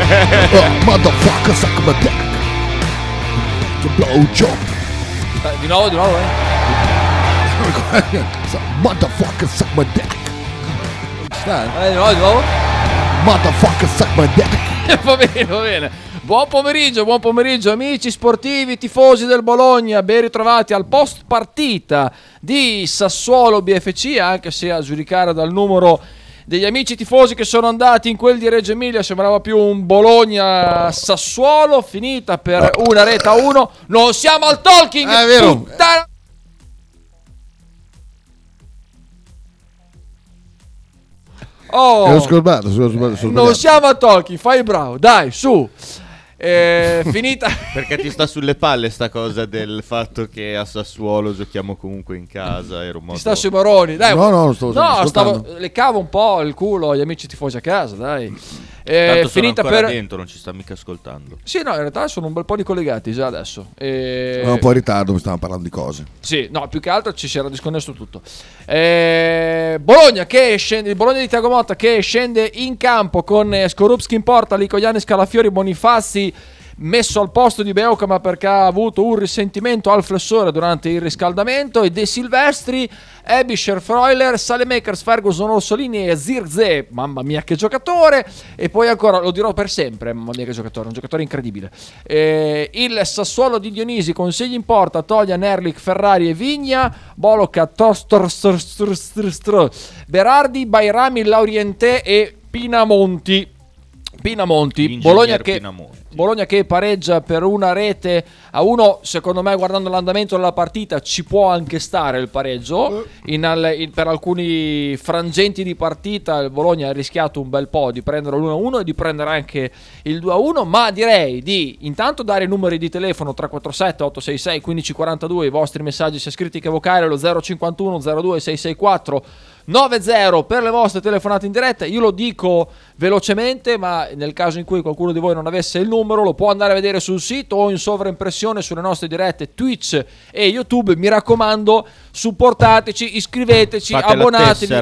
oh, motherfucker, suck my dick. Blow job. Eh, Di nuovo, di nuovo, eh. motherfucker, suck my dick. Ci sta, eh? Eh, di nuovo, di nuovo. Motherfucker, suck my dick. va bene, va bene. Buon pomeriggio, buon pomeriggio amici sportivi, tifosi del Bologna, ben ritrovati al post partita di Sassuolo BFC, anche se a giudicare dal numero degli amici tifosi che sono andati in quel di Reggio Emilia sembrava più un Bologna Sassuolo, finita per una rete a uno. Non siamo al talking, Ah, è vero. puttana- Oh. Sono sbagliato. sono Non sbagliato. siamo a Tolkien, fai bravo, dai, su. Eh, finita. Perché ti sta sulle palle sta cosa del fatto che a Sassuolo giochiamo comunque in casa. Ero Ti molto... sta sui maroni, dai. No, no, stavo No, stavo, le cavo un po' il culo agli amici tifosi a casa, dai. Eh, Tanto sono finita per. dentro, non ci sta mica ascoltando. Sì, no, in realtà sono un bel po' di collegati già adesso. Eh, Era un po' in ritardo, mi stavamo parlando di cose. Sì, no, più che altro ci si era disconnesso tutto. Eh, Bologna che scende, il Bologna di Tiago Motta che scende in campo con eh, Skorupski in porta, Licogliani, Scalafiori, Bonifazzi messo al posto di Beocama perché ha avuto un risentimento al flessore durante il riscaldamento e De Silvestri, Ebischer, Freuler, Salemakers, Ferguson, Orsolini e Zirze, mamma mia che giocatore. E poi ancora, lo dirò per sempre, mamma mia che giocatore, un giocatore incredibile. Eh, il Sassuolo di Dionisi consigli in porta Toglia, Nerlich, Ferrari e Vigna Boloca, Berardi, Bairami, Lauriente e Pinamonti. Pinamonti, Bologna che, Pinamonti. Bologna che pareggia per una rete a uno, secondo me guardando l'andamento della partita ci può anche stare il pareggio, in al- in- per alcuni frangenti di partita il Bologna ha rischiato un bel po' di prendere l'1-1 e di prendere anche il 2-1, ma direi di intanto dare i numeri di telefono 347 866 1542, i vostri messaggi sia scritti che vocali allo 051 02 664 9-0 per le vostre telefonate in diretta. Io lo dico velocemente, ma nel caso in cui qualcuno di voi non avesse il numero, lo può andare a vedere sul sito o in sovraimpressione sulle nostre dirette Twitch e YouTube. Mi raccomando, supportateci, iscriveteci, Fate abbonatevi.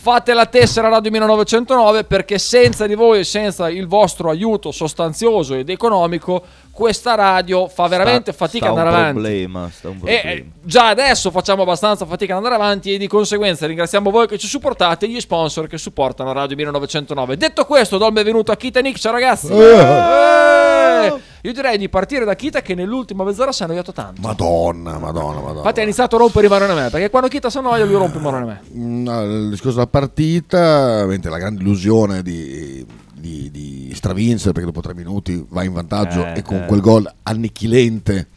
Fate la tessera Radio 1909 perché senza di voi e senza il vostro aiuto sostanzioso ed economico, questa radio fa veramente Sta- fatica sta ad andare un avanti. Problema, sta un E problema. eh, già adesso facciamo abbastanza fatica ad andare avanti e di conseguenza ringraziamo voi che ci supportate e gli sponsor che supportano Radio 1909. Detto questo, do il benvenuto a Kita e Nick, ciao ragazzi. Eh! Io direi di partire da Kita che nell'ultima mezz'ora si è annoiato tanto. Madonna, madonna, madonna. Infatti ha iniziato a rompere i maroni a me, perché quando Kita si annoia lui rompe i maroni a me. Mm, no, il discorso della partita, ovviamente la grande illusione di, di, di stravincere perché dopo tre minuti va in vantaggio Eh, e con eh. quel gol annichilente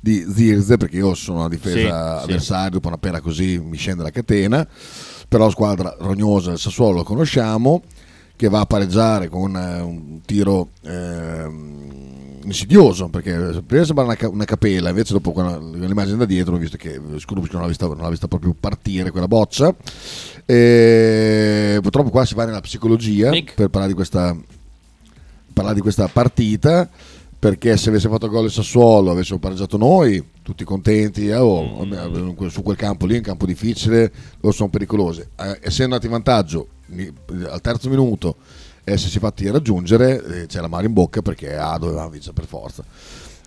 di Zirze perché io sono una difesa Sì, sì. avversaria dopo una pena così mi scende la catena però squadra rognosa del Sassuolo lo conosciamo che va a pareggiare con eh, un tiro ehm, insidioso perché prima sembrava una, una capella invece dopo l'immagine da dietro ho visto che Skrupski non l'ha vista, non l'ha vista proprio partire quella boccia. E purtroppo qua si va nella psicologia Nick. per parlare di questa parlare di questa partita perché se avesse fatto gol il Sassuolo avessimo pareggiato noi tutti contenti eh, oh, eh, su quel campo lì è un campo difficile loro sono pericolosi Eh, essendo andati in vantaggio al terzo minuto essersi fatti raggiungere eh, c'è la mano in bocca perché ah, dovevamo vincere per forza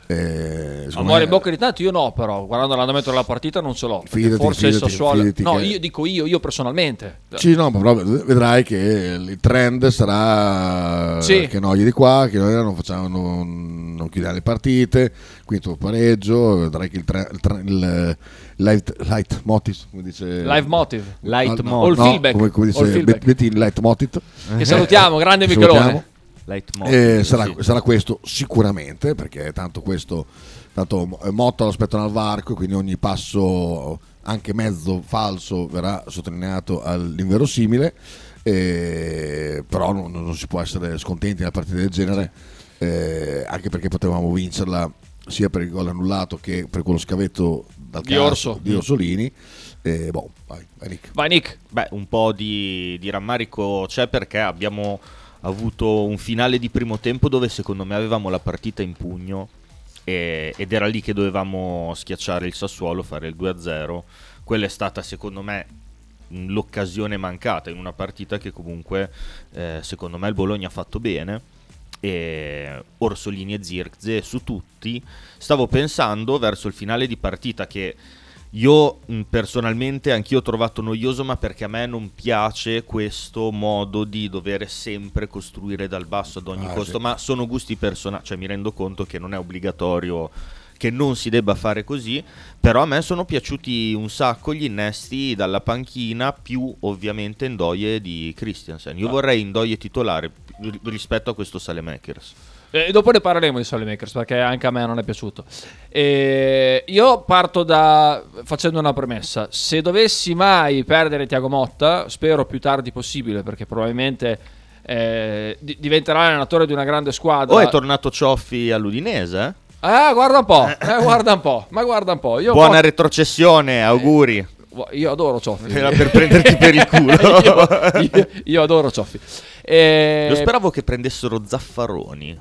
Eh, Amore me- in bocca di tanto io no, però guardando l'andamento della partita non ce l'ho. Fidati, forse il fidati, Sassuolo. fidati no, che- io dico io, io personalmente. Sì, no, ma però vedrai che il trend sarà Sì. che noi di qua, che noi non facciamo, non, non chiudiamo le partite, quinto pareggio, vedrai che il, tre- il, tre- il light, light motive, come dice Live motive. Light no, mo- no, feedback. come, come dice feedback. Bet- Bettin, light motive. Che salutiamo, grande Che Michelone. salutiamo. Light mo- Eh, sarà, sì. sarà questo sicuramente, perché tanto questo tanto Motto lo al varco, quindi ogni passo anche mezzo falso verrà sottolineato all'inverosimile, eh, però non, non si può essere scontenti nella partita del genere, eh, anche perché potevamo vincerla sia per il gol annullato che per quello scavetto dal Di Orso. di Orsolini. Eh, boh, vai, vai Nick. Vai Nick. Beh, un po' di, di rammarico c'è perché abbiamo avuto un finale di primo tempo dove secondo me avevamo la partita in pugno e- ed era lì che dovevamo schiacciare il Sassuolo, fare il 2-0. Quella è stata secondo me l'occasione mancata in una partita che comunque eh, secondo me il Bologna ha fatto bene e Orsolini e Zirkze su tutti stavo pensando verso il finale di partita che io mh, personalmente anch'io ho trovato noioso ma perché a me non piace questo modo di dover sempre costruire dal basso ad ogni Ah, costo sì. ma sono gusti personali cioè mi rendo conto che non è obbligatorio che non si debba fare così, però a me sono piaciuti un sacco gli innesti dalla panchina, più ovviamente Ndoye di Christiansen. Io Ah. vorrei Ndoye titolare rispetto a questo Salemakers. E dopo ne parleremo di Makers perché anche a me non è piaciuto. E io parto da facendo una premessa. Se dovessi mai perdere Tiago Motta, spero più tardi possibile perché probabilmente eh, di- diventerà allenatore di una grande squadra. Oh, è tornato Cioffi all'Udinese? eh? Eh, guarda un po', eh, guarda un po', ma guarda un po'. Io, Buona po- retrocessione, auguri. io adoro Cioffi. Era per prenderti per il culo. io, io- io adoro Cioffi. E- Io speravo che prendessero Zaffaroni,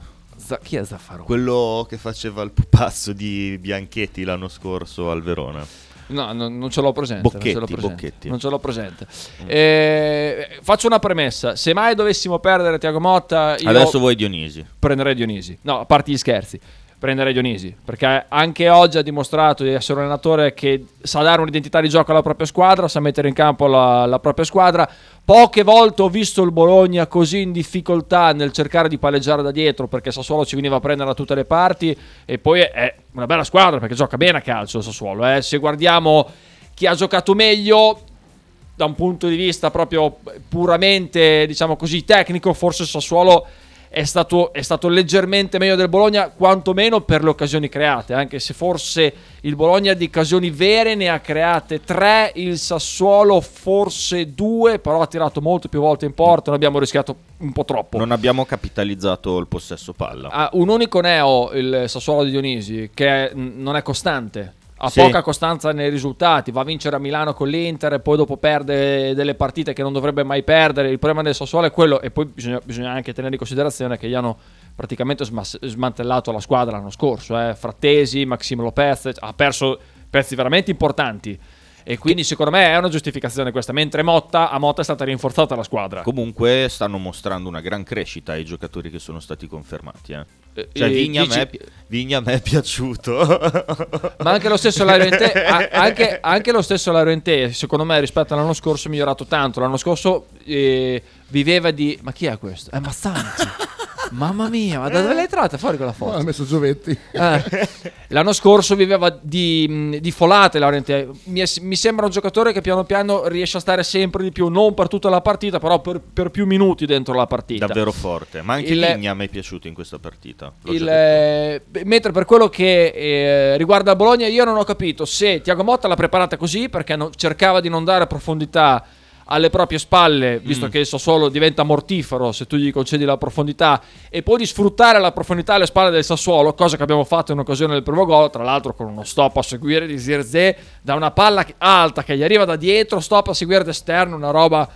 Za- chi è Zaffaro? quello che faceva il pupazzo di Bianchetti l'anno scorso al Verona. No, no, non ce l'ho presente. Bocchetti, non ce l'ho presente. Bocchetti. Non ce l'ho presente. Eh, faccio una premessa: se mai dovessimo perdere Tiago Motta, io Adesso vuoi Dionisi. prenderei Dionisi. No, a parte gli scherzi, prenderei Dionisi. Perché anche oggi ha dimostrato di essere un allenatore che sa dare un'identità di gioco alla propria squadra, sa mettere in campo la, la propria squadra. Poche volte ho visto il Bologna così in difficoltà nel cercare di palleggiare da dietro perché Sassuolo ci veniva a prendere da tutte le parti e poi è una bella squadra perché gioca bene a calcio Sassuolo. eh. Se guardiamo chi ha giocato meglio da un punto di vista proprio puramente, diciamo così, tecnico, forse Sassuolo è stato, è stato leggermente meglio del Bologna, quantomeno per le occasioni create, anche se forse il Bologna di occasioni vere ne ha create tre, il Sassuolo forse due, però ha tirato molto più volte in porta, non abbiamo rischiato un po' troppo. Non abbiamo capitalizzato il possesso palla. Ha un unico neo, il Sassuolo di Dionisi, che non è costante. Ha Sì. poca costanza nei risultati, va a vincere a Milano con l'Inter e poi dopo perde delle partite che non dovrebbe mai perdere. Il problema del Sassuolo è quello, e poi bisogna, bisogna anche tenere in considerazione che gli hanno praticamente smas- smantellato la squadra l'anno scorso. Eh. Frattesi, Maximo Lopez, ha perso pezzi veramente importanti. E quindi secondo me è una giustificazione questa. Mentre Motta, a Motta è stata rinforzata la squadra. Comunque stanno mostrando una gran crescita i giocatori che sono stati confermati. eh. Eh, Cioè, eh, Vigna, dici- a me, Vigna a me è piaciuto. Ma anche lo stesso Laurente, anche, anche lo stesso Laurente, secondo me, rispetto all'anno scorso, è migliorato tanto. L'anno scorso eh, viveva di. Ma chi è questo? È Mazzanti. Mamma mia, ma da dove l'hai trovata fuori quella foto? ha messo Giovetti. Eh, L'anno scorso viveva di, di folate Laurente. Mi, è- mi sembra un giocatore che piano piano riesce a stare sempre di più, non per tutta la partita, però per, per più minuti dentro la partita. Davvero forte. Ma anche Il- Vigna mi è piaciuto in questa partita. Il, eh, mentre per quello che eh, riguarda Bologna, io non ho capito se Tiago Motta l'ha preparata così perché no- cercava di non dare profondità alle proprie spalle, visto Mm. che il Sassuolo diventa mortifero se tu gli concedi la profondità, e poi di sfruttare la profondità alle spalle del Sassuolo, cosa che abbiamo fatto in occasione del primo gol, tra l'altro con uno stop a seguire di Zirze da una palla alta che gli arriva da dietro, stop a seguire d'esterno, una roba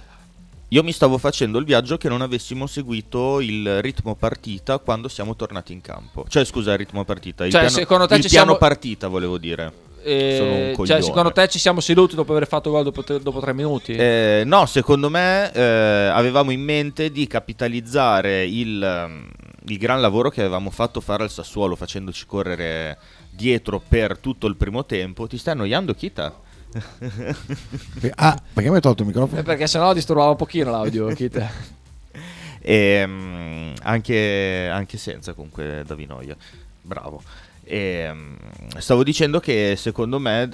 Io mi stavo facendo il viaggio che non avessimo seguito il ritmo partita quando siamo tornati in campo. Cioè, scusa, il ritmo partita. Il Cioè, piano, secondo te il ci piano siamo- partita, volevo dire. Eh, Sono un cioè, secondo te ci siamo seduti dopo aver fatto gol dopo, tre- dopo tre minuti? Eh, no, secondo me eh, avevamo in mente di capitalizzare il, ehm, il gran lavoro che avevamo fatto fare al Sassuolo facendoci correre dietro per tutto il primo tempo. Ti stai annoiando, Kita? Ah, perché mi hai tolto il microfono? Eh, perché sennò disturbava un pochino l'audio, Kit. E, mm, anche, anche senza comunque Davinoia. Bravo. E, mm, stavo dicendo che secondo me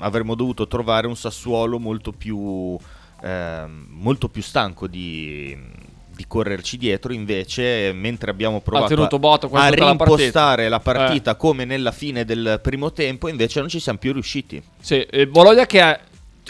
avremmo dovuto trovare un Sassuolo molto più, ehm, molto più stanco di, di correrci dietro. Invece, mentre abbiamo provato a, a tutta la partita. rimpostare la partita Eh. come nella fine del primo tempo, invece non ci siamo più riusciti. Sì, Bologna che ha,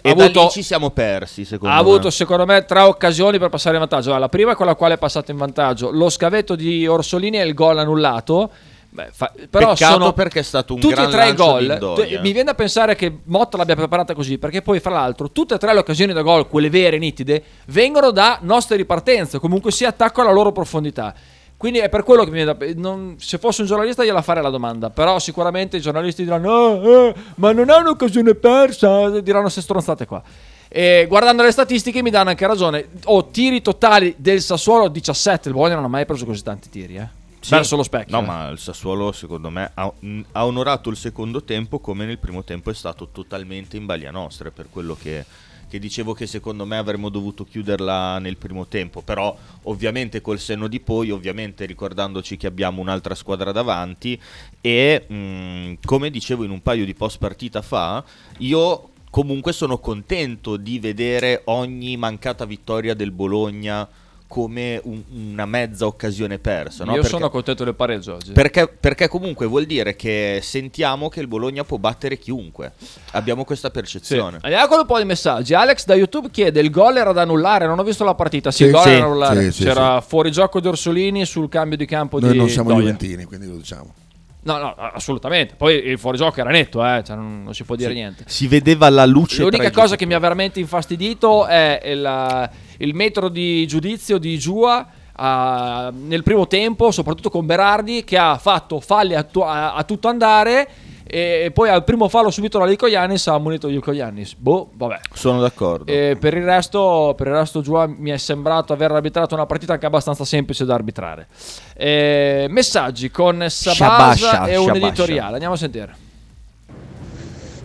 E ha avuto, ci siamo persi. Secondo ha me. avuto, secondo me, tre occasioni per passare in vantaggio. La prima è quella quale è passato in vantaggio. Lo scavetto di Orsolini e il gol annullato. Beh, fa- però Peccato sono perché è stato un tutti e tre i gol. Tu- Mi viene da pensare che Motta l'abbia preparata così, perché poi, fra l'altro, tutte e tre le occasioni da gol, quelle vere, nitide, vengono da nostre ripartenze. Comunque sia attacco alla loro profondità. Quindi è per quello che mi viene da. non- se fosse un giornalista, gliela farei la domanda. Però sicuramente i giornalisti diranno: "Ah, eh, Ma non è un'occasione persa. Diranno queste stronzate qua. E guardando le statistiche mi danno anche ragione. Ho tiri totali del Sassuolo 17. Il Bologna non ha mai preso così tanti tiri, eh. Sì. Verso lo specchio. No, eh. ma il Sassuolo secondo me ha, ha onorato il secondo tempo come nel primo tempo è stato totalmente in baglia nostra, per quello che, che dicevo che secondo me avremmo dovuto chiuderla nel primo tempo, però ovviamente col senno di poi, ovviamente ricordandoci che abbiamo un'altra squadra davanti e mh, come dicevo in un paio di post partita fa, io comunque sono contento di vedere ogni mancata vittoria del Bologna come un- una mezza occasione persa. no? Io Perché- sono contento del pareggio oggi. perché, perché comunque vuol dire che sentiamo che il Bologna può battere chiunque. Abbiamo questa Sì. percezione. Andiamo con un po' di messaggi. Alex da YouTube chiede: il gol era da annullare? Non ho visto la partita. Sì, Sì, il gol sì, era da annullare. sì, sì, C'era fuori gioco di Orsolini sul cambio di campo Noi di non siamo Doia. Juventini, quindi lo diciamo. No, no, assolutamente. Poi il fuorigioco era netto, eh, cioè non, non si può dire niente. Si vedeva la luce. L'unica cosa che mi ha veramente infastidito è il, il metro di giudizio di Giua ah, nel primo tempo, soprattutto con Berardi, che ha fatto falli a, tu- a tutto andare e poi al primo fallo subito la Lico Yannis ha ammonito Lico Yannis. Boh, vabbè. Sono d'accordo. E per il resto, per il resto Giua mi è sembrato aver arbitrato una partita anche abbastanza semplice da arbitrare. Eh, messaggi con Sabasa Shabasha, e un Shabasha. editoriale. Andiamo a sentire.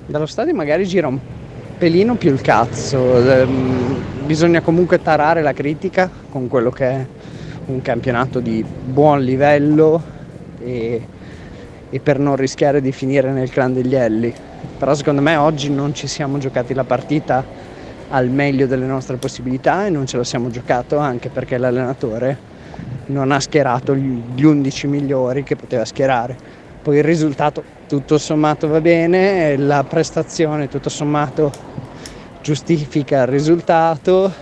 dallo stadio magari gira un pelino più il cazzo, ehm, bisogna comunque tarare la critica con quello che è un campionato di buon livello e, e per non rischiare di finire nel clan degli Elli. Però secondo me oggi non ci siamo giocati la partita al meglio delle nostre possibilità e non ce la siamo giocato anche perché l'allenatore non ha schierato gli gli 11 migliori che poteva schierare. Poi il risultato tutto sommato va bene, la prestazione tutto sommato giustifica il risultato,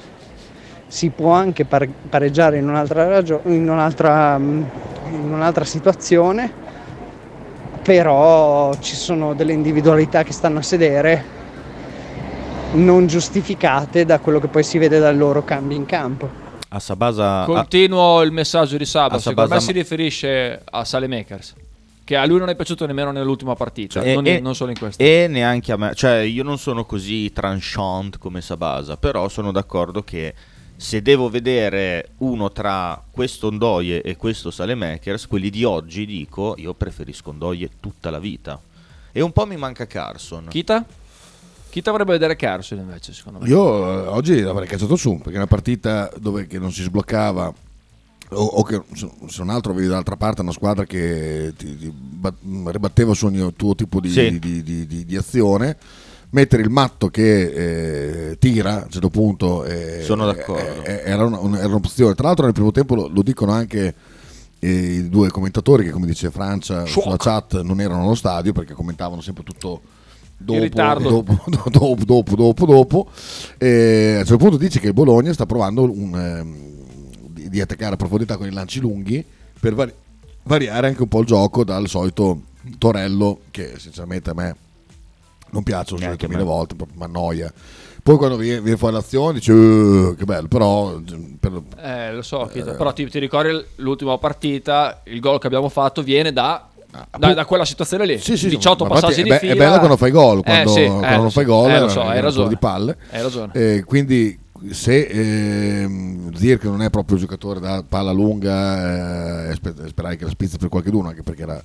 si può anche par- pareggiare in un'altra, ragio- in un'altra, mm, in un'altra situazione, però ci sono delle individualità che stanno a sedere non giustificate da quello che poi si vede dal loro cambio in campo. A Sabasa. a- Continuo il messaggio di Saba. a Secondo me Sabasa- si riferisce a Salemakers. Che a lui non è piaciuto nemmeno nell'ultima partita, E- non, e- non solo in questa. E neanche a me, cioè io non sono così tranchant come Sabasa, però sono d'accordo che se devo vedere uno tra questo Ndoye e questo Salemakers, quelli di oggi dico io preferisco Ndoye tutta la vita. E un po' mi manca Carson. Kita? Kita vorrebbe vedere Carson invece, secondo me. Io eh, oggi l'avrei cacciato su perché è una partita dove che non si sbloccava o, o che se non altro avevi dall'altra parte una squadra che ti, ti bat- ribatteva su ogni tuo tipo di, Sì. di- di- di- di azione mettere il matto che eh, tira a un certo punto eh, Sono d'accordo. eh, era, una- un- era un'opzione tra l'altro nel primo tempo lo, lo dicono anche eh, i due commentatori che come dice Francia Sciocco. sulla chat non erano allo stadio perché commentavano sempre tutto dopo, ritardo. dopo, dopo, dopo, dopo, dopo. E a un certo punto dice che il Bologna sta provando un, ehm, di, di attaccare a profondità con i lanci lunghi per vari- variare anche un po' il gioco dal solito Torello che sinceramente a me non piace, Neanche detto mille volte, mi annoia. Poi quando viene, viene fuori l'azione dice "Eh, che bello, però per- Eh, lo so, Kita, però ti, ti ricordi l'ultima partita, il gol che abbiamo fatto viene da, da, da quella situazione lì. Sì, sì, 18 ma infatti passaggi è di be- fila. È bello quando fai gol, Eh, quando, sì, quando eh, non fai gol eh, è so, è hai ragione. di palle. Hai ragione. Eh, quindi se ehm, Zirk non è proprio un giocatore da palla lunga, eh, sper- sperai che la spizza per qualcuno, anche perché era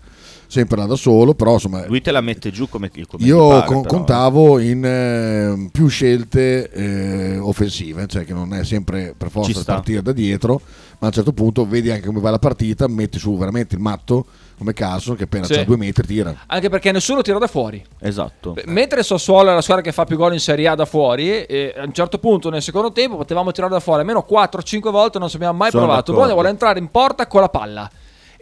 sempre là da solo, però insomma Lui te la mette giù come, come io pare, con- però, contavo in eh, più scelte eh, offensive, cioè che non è sempre per forza partire da dietro, ma a un certo punto vedi anche come va la partita, metti su veramente il matto come Carson che appena Sì. c'ha due metri tira. Anche perché nessuno tira da fuori. eh. Esatto. Beh, Mentre Sassuolo è la squadra che fa più gol in Serie A da fuori, e a un certo punto nel secondo tempo potevamo tirare da fuori almeno 4-5 volte, non ci abbiamo mai Sono provato. Bologna vuole entrare in porta con la palla.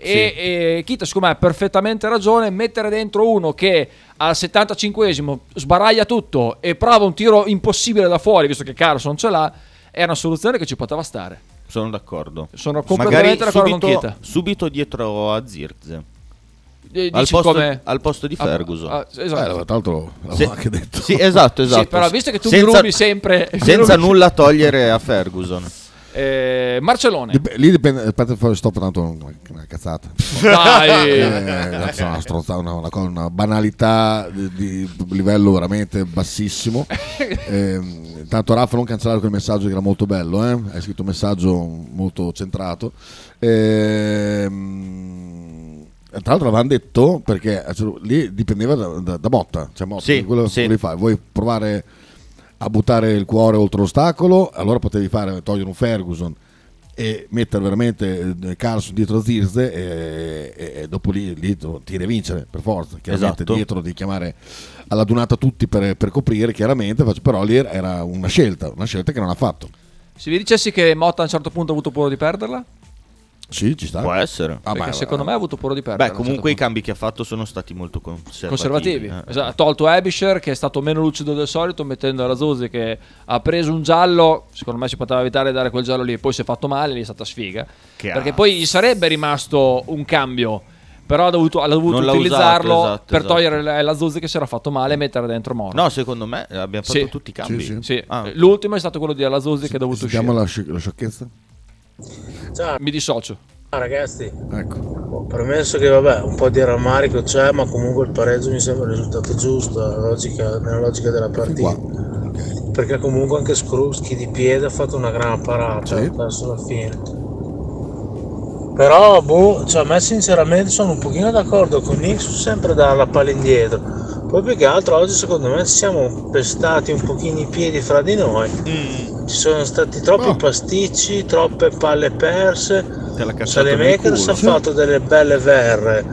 E, e Kita, secondo me, ha perfettamente ragione. Mettere dentro uno che al 75esimo sbaraglia tutto e prova un tiro impossibile da fuori, visto che Carson ce l'ha, è una soluzione che ci poteva stare. Sono d'accordo. Sono Magari completamente d'accordo con subito, Chieta. subito dietro a Zirkze. Eh, Al posto, come... al posto di Ah, Ferguson. ah, Eh, esatto. tra l'altro l'avevo Sì. anche detto. Sì, esatto, esatto. Sì, però visto che tu Senza- mi rubi sempre... Senza rubi- nulla togliere a Ferguson. Eh, Marcellone. Dip- lì dipende, aspetta, stop tanto una, una cazzata. Dai. Eh, una, stronza- una- una una banalità di, di livello veramente bassissimo. Ehm, tanto Raffa non cancellare quel messaggio che era molto bello, eh? hai scritto un messaggio molto centrato. Ehm, tra l'altro avevano detto perché cioè, lì dipendeva da, da- da Motta, cioè Motta, Sì, quello sì. volevi fare. vuoi provare a buttare il cuore oltre l'ostacolo, allora potevi fare togliere un Ferguson e mettere veramente eh, Carlson dietro a Zirze e, e- e dopo lì, lì ti devi vincere per forza chiaramente Esatto. dietro di chiamare alla dunata tutti per, per coprire chiaramente però lì era una scelta una scelta che non ha fatto Se vi dicessi che Motta a un certo punto ha avuto paura di perderla? Sì ci sta Può essere. Ah, Perché ma- secondo me ha avuto paura di perderla. Beh, comunque i certo cambi che ha fatto sono stati molto conservativi. conservativi. eh. Esatto, Ha tolto Abisher che è stato meno lucido del solito mettendo la Zuzzi che ha preso un giallo, secondo me si poteva evitare di dare quel giallo lì, poi si è fatto male, lì è stata sfiga. Che perché ha- poi gli sarebbe rimasto un cambio. Però ha dovuto, ha dovuto utilizzarlo usato, esatto, per esatto. togliere la, la Zuzzi che si era fatto male e mettere dentro Moro. No, secondo me abbiamo fatto Sì. tutti i cambi. Sì, sì. Sì, Ah, l'ultimo è stato quello di Alazuzzi che è dovuto sentiamo uscire. la, sci- la sciocchezza Ciao Mi dissocio. ragazzi, ecco Ho premesso che vabbè un po' di rammarico c'è, ma comunque il pareggio mi sembra il risultato giusto, la logica- nella logica della partita. qua Ok. Perché comunque anche Skrupski di piede ha fatto una gran parata Sì. verso la fine. Però, boh, cioè, a me sinceramente sono un pochino d'accordo con Nick su sempre dare la palla indietro. Poi più che altro oggi secondo me ci siamo pestati un pochino i piedi fra di noi. Mm, Ci sono stati troppi No. pasticci, troppe palle perse. culo. ha fatto delle belle verre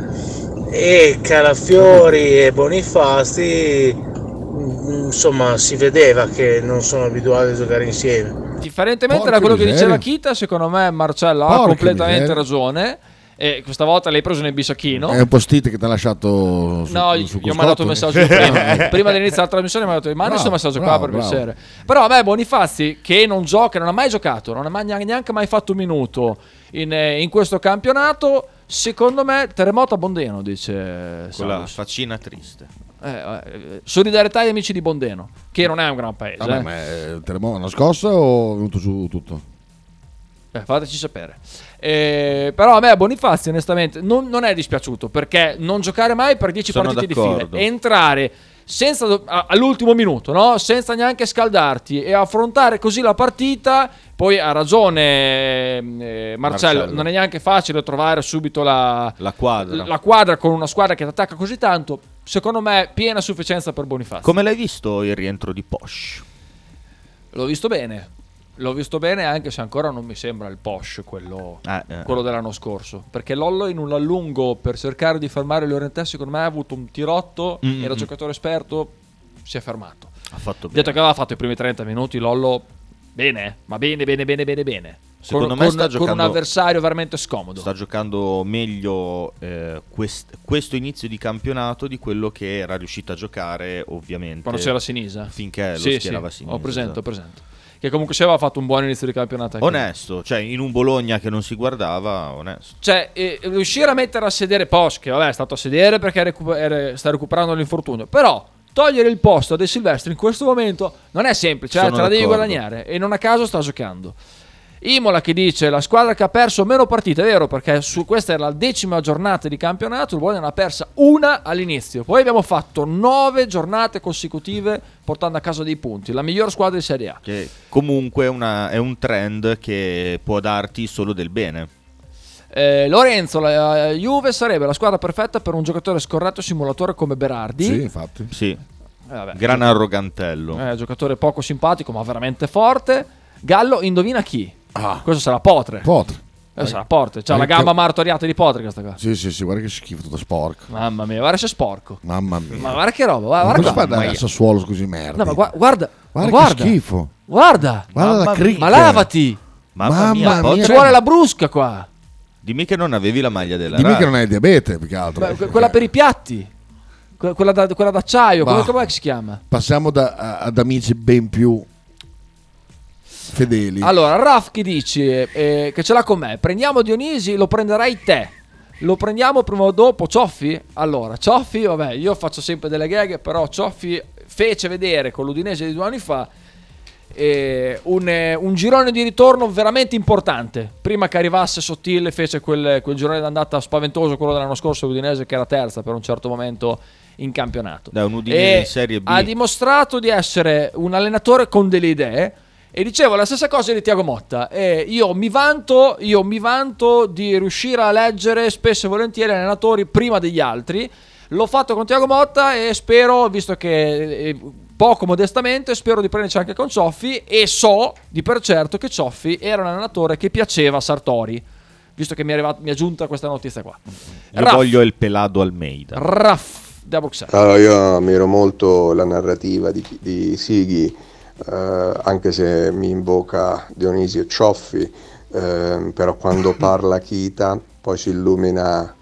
e Calafiori e Bonifasti mm, insomma si vedeva che non sono abituati a giocare insieme Differentemente Porca da quello che miseria. diceva Kita, secondo me Marcello ha Porca completamente miseria. ragione. E questa volta l'hai preso nel bisacchino. è un postite che ti ha lasciato su, No, su gli ho mandato un messaggio prima, prima di iniziare la trasmissione. Mi ha detto: Manda questo messaggio bravo, qua per bravo. piacere. Però a me Bonifazzi, che non gioca, non ha mai giocato, non ha mai, neanche mai fatto un minuto in, eh, in questo campionato. Secondo me, terremoto a Bondeno, dice Con la Salus. faccina triste. Eh, eh, solidarietà agli amici di Bondeno, che non è un gran paese. Vabbè, eh. ma è terremoto, una scossa o è venuto su tutto? Eh, fateci sapere. Eh, però a me Bonifazzi, onestamente, non, non è dispiaciuto perché non giocare mai per 10 Sono partite di d'accordo. fila, entrare senza, all'ultimo minuto, no? senza neanche scaldarti e affrontare così la partita. Poi ha ragione eh, Marcello, Marcello. non è neanche facile trovare subito la, La quadra. la quadra con una squadra che ti attacca così tanto. Secondo me, piena sufficienza per Bonifazzi. Come l'hai visto il rientro di Posh? L'ho visto bene. L'ho visto bene anche se ancora non mi sembra il Posh quello, Eh, eh. quello dell'anno scorso. Perché Lollo in un allungo per cercare di fermare Llorentetti, secondo me ha avuto un tirotto, Mm, era mm. giocatore esperto, si è fermato. Ha fatto bene. Detto che aveva fatto i primi 30 minuti, Lollo bene, eh, ma bene, bene, bene, bene, bene. Secondo con, me con- sta con giocando- un avversario veramente scomodo. Sta giocando meglio eh, quest- questo inizio di campionato di quello che era riuscito a giocare, ovviamente. Quando c'era Sinisa. Finché lo Sì, schierava sì, Sinisa, ho presente, ho esatto. presente. Che comunque aveva fatto un buon inizio di campionato. Onesto, cioè in un Bologna che non si guardava, onesto. Cioè, eh, riuscire a mettere a sedere Posch, che vabbè è stato a sedere perché recu- era- sta recuperando l'infortunio, però togliere il posto a De Silvestri in questo momento non è semplice, eh, te la devi guadagnare e non a caso sta giocando. Imola che dice la squadra che ha perso meno partite, è vero perché su questa era la decima giornata di campionato, il Bologna ne ha persa una all'inizio, poi abbiamo fatto nove giornate consecutive portando a casa dei punti, la miglior squadra di Serie A. Che comunque è, una- è un trend che può darti solo del bene. Eh, Lorenzo, la eh, Juve sarebbe la squadra perfetta per un giocatore scorretto e simulatore come Berardi. Sì, infatti. Sì, Eh, vabbè, gran arrogantello. Eh, giocatore poco simpatico, ma veramente forte. Gallo, indovina chi? Ah. Questo sarà Potre. Potre. Eh, sarà Potre. C'ha Eh, la gamba che- martoriata di Potre questa qua. Sì, sì, sì, guarda che schifo, tutto sporco. Mamma mia, guarda se sporco. Mamma mia. Ma guarda che roba, guarda, Ma guarda come si fa qua. ad andare a Sassuolo così merda? No, ma gua- guarda, ma Guarda, guarda, che schifo. guarda. Guarda la cricca. Ma lavati. Mamma, Mamma mia, mia. Ci vuole la brusca qua. Dimmi che non avevi la maglia della Dimmi Rai. che non hai il diabete, più che altro. Que- quella per i piatti. Que- quella, da- quella d'acciaio. Ma- Come, si chiama? Passiamo da- ad amici ben più fedeli. Allora, Raf che dice eh, che ce l'ha con me. Prendiamo Dionisi, lo prenderai te. Lo prendiamo prima o dopo Cioffi? Allora, Cioffi, vabbè, io faccio sempre delle gag, però Cioffi fece vedere con l'Udinese di due anni fa eh, un, eh, un girone di ritorno veramente importante. Prima che arrivasse Sottile fece quel, quel girone d'andata spaventoso, quello dell'anno scorso, l'Udinese che era terza per un certo momento in campionato. Da un Udinese E in Serie B. Ha dimostrato di essere un allenatore con delle idee. E dicevo la stessa cosa di Tiago Motta. E io mi vanto, io mi vanto di riuscire a leggere spesso e volentieri allenatori prima degli altri. L'ho fatto con Tiago Motta e spero, visto che eh, poco modestamente, spero di prenderci anche con Cioffi. E so di per certo che Cioffi era un allenatore che piaceva a Sartori. Visto che mi è, arrivata, mi è giunta questa notizia qua. Io Raff, voglio il pelado Almeida. Raff da Bruxelles. Allora, io ammiro molto la narrativa di, di Sighi, eh, anche se mi invoca Dionisio Cioffi, ehm, però quando parla Kita poi si illumina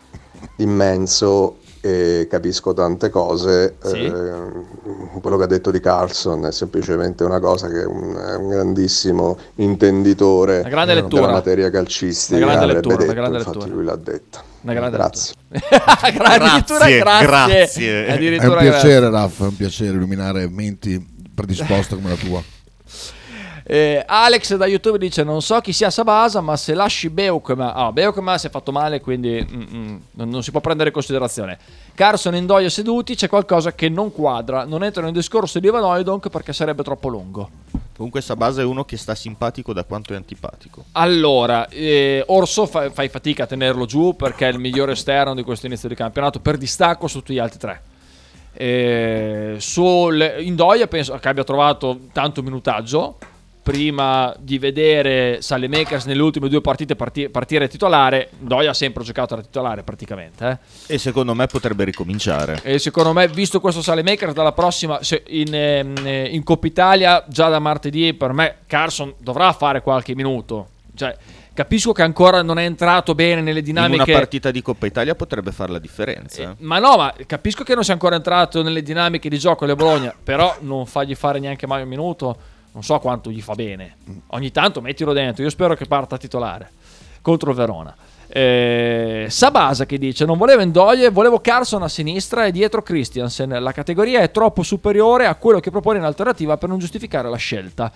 immenso e capisco tante cose. Sì. Ehm, quello che ha detto di Carlson è semplicemente una cosa che è un, un grandissimo intenditore Una grande della lettura. materia calcistica. Una grande avrebbe lettura, una detto, grande infatti lettura. lui l'ha detta. Una grande Grazie. Grazie, grazie. grazie. È un piacere, Raff, è un piacere illuminare menti predisposte come la tua. Eh, Alex da YouTube dice: Non so chi sia Sabasa, ma se lasci Beukema. Ah, Beukema si è fatto male, quindi mm, mm, non, non si può prendere in considerazione. Carson e Indoia seduti, c'è qualcosa che non quadra. Non entro nel discorso di Van Hooijdonk perché sarebbe troppo lungo. Comunque Sabasa è uno che sta simpatico da quanto è antipatico. Allora, eh, Orso fa- fai fatica a tenerlo giù perché è il migliore esterno di questo inizio di campionato per distacco su tutti gli altri tre. Eh, sul Indoia penso che abbia trovato tanto minutaggio prima di vedere Salemakers nelle ultime due partite parti- partire titolare. Indoia ha sempre giocato da titolare praticamente. eh. E secondo me potrebbe ricominciare. E secondo me, visto questo Salemakers, dalla prossima in, eh, in Coppa Italia, già da martedì, per me Carson dovrà fare qualche minuto. Cioè, capisco che ancora non è entrato bene nelle In dinamiche. una partita di Coppa Italia potrebbe fare la differenza. Eh, Ma no, ma capisco che non sia ancora entrato nelle dinamiche di gioco alle Bologna, però non fargli fare neanche mai un minuto, non so quanto gli fa bene. Ogni tanto mettilo dentro, io spero che parta titolare contro Verona. Eh, Sabasa che dice non volevo Endoie, volevo Carson a sinistra e dietro Christiansen. La categoria è troppo superiore a quello che propone in alternativa per non giustificare la scelta.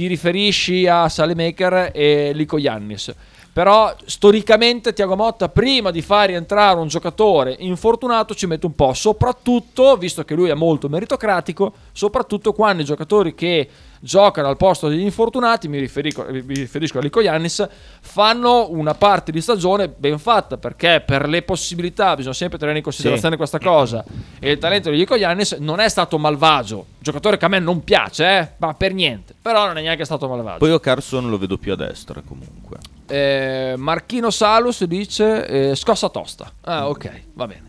Ti riferisci a Salemaker e Lico Yannis. Però storicamente Tiago Motta prima di far rientrare un giocatore infortunato ci mette un po', soprattutto, visto che lui è molto meritocratico, soprattutto quando i giocatori che giocano al posto degli infortunati, mi riferisco, mi riferisco a Lico Yannis, fanno una parte di stagione ben fatta, perché per le possibilità bisogna sempre tenere in considerazione questa cosa, e il talento di Lico Yannis non è stato malvagio, giocatore che a me non piace, eh, ma per niente, però non è neanche stato malvagio. Poi io Carson lo vedo più a destra comunque. Eh, Marchino Salus dice eh, scossa tosta. Ah, ok, va bene.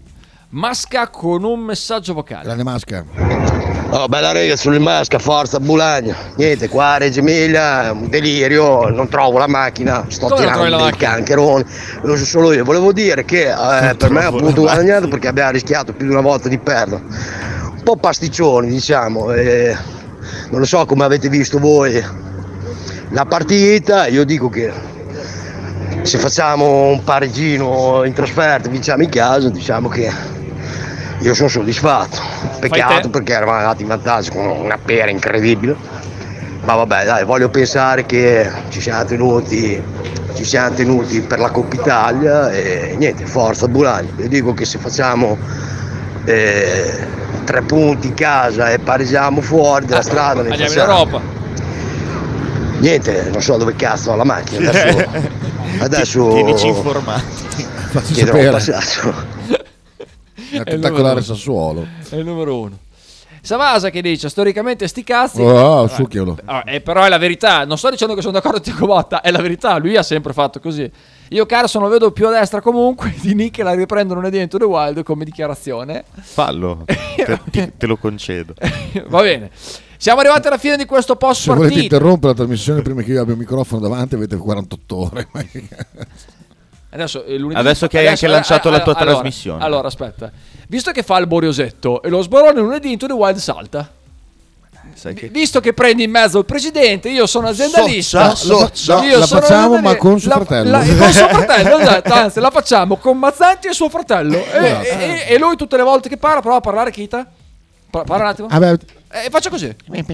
Masca con un messaggio vocale. Grande masca. Oh, bella rega sulle masca, forza Bulagna. Niente, qua a Reggio Emilia, un delirio, non trovo la macchina, sto Come tirando dei macchina? cancheroni. Lo so solo io. Volevo dire che eh, per me ha appunto guadagnato perché abbiamo rischiato più di una volta di perdere. Un po' pasticcioni, diciamo. e non lo so come avete visto voi la partita, io dico che se facciamo un pareggino in trasferta e vinciamo in casa, diciamo che io sono soddisfatto. Peccato perché eravamo andati in vantaggio con una pera incredibile. Ma vabbè, dai, voglio pensare che ci siamo tenuti, ci siamo tenuti per la Coppa Italia e niente, forza Bulani. Io dico che se facciamo eh, tre punti in casa e pareggiamo fuori dalla strada, ne Andiamo in facciamo. Europa. Niente, non so dove cazzo ho la macchina. Adesso, adesso Tienici informati. Facci chiederò un passaggio. È il spettacolare numero- Sassuolo. È il numero uno. Savasa che dice storicamente sti cazzi. Oh, succhialo. Ah, eh, però è la verità. Non sto dicendo che sono d'accordo con Tiago Motta, è la verità. Lui ha sempre fatto così. Io Carson lo vedo più a destra comunque. Di Nick la riprendono dentro The Wild come dichiarazione. Fallo, te, te lo concedo. Va bene. Siamo arrivati alla fine di questo post Se volete interrompere la trasmissione prima che io abbia un microfono davanti avete 48 ore. Adesso, eh, Adesso che hai anche lanciato la tua allora, trasmissione. Allora, aspetta. Visto che fa il boriosetto e lo sborone lunedì into the wild salta. Che... Visto che prendi in mezzo il presidente, io sono aziendalista. Socia, socia. Io La sono facciamo, ma con suo La- fratello. la- con suo fratello, esatto. Anzi, la facciamo con Mazzanti e suo fratello. E, e- e lui tutte le volte che parla, prova a parlare, Kita. Pa- Parla un attimo. Ah, beh, Eh, faccia così. Com'è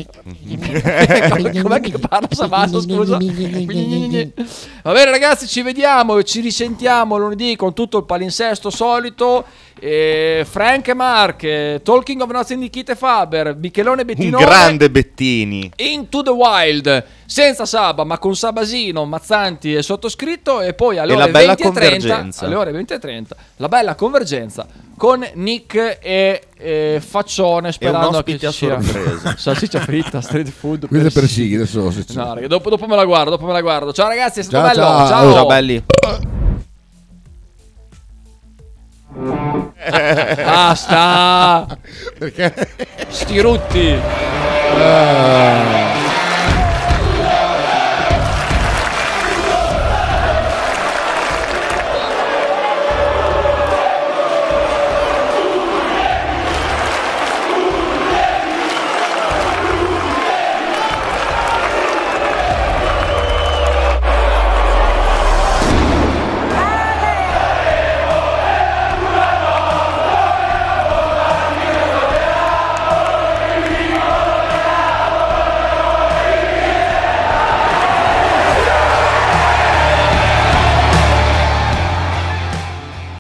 che parla Sabato, scusa? Va bene ragazzi, ci vediamo e ci risentiamo lunedì con tutto il palinsesto solito. Eh, Frank e Mark, Talking of Nothing di Kite Faber, Michelone e Un Bettinone. grande Bettini. Into the Wild, senza Saba, ma con Sabasino, Mazzanti e sottoscritto. E poi alle E la ore bella 20 e 30, convergenza. alle ore 20 e 30, la bella convergenza con Nick e eh, Faccione. Sperando che ci a sia sorpresa. salsiccia fritta, street food. questo è per Sighi. Sighi, adesso No, dopo, dopo me la guardo, dopo me la guardo. Ciao ragazzi, è stato Ciao, bello. ciao. Ciao, Ciao belli. Basta! Perché? Stirutti! Ah.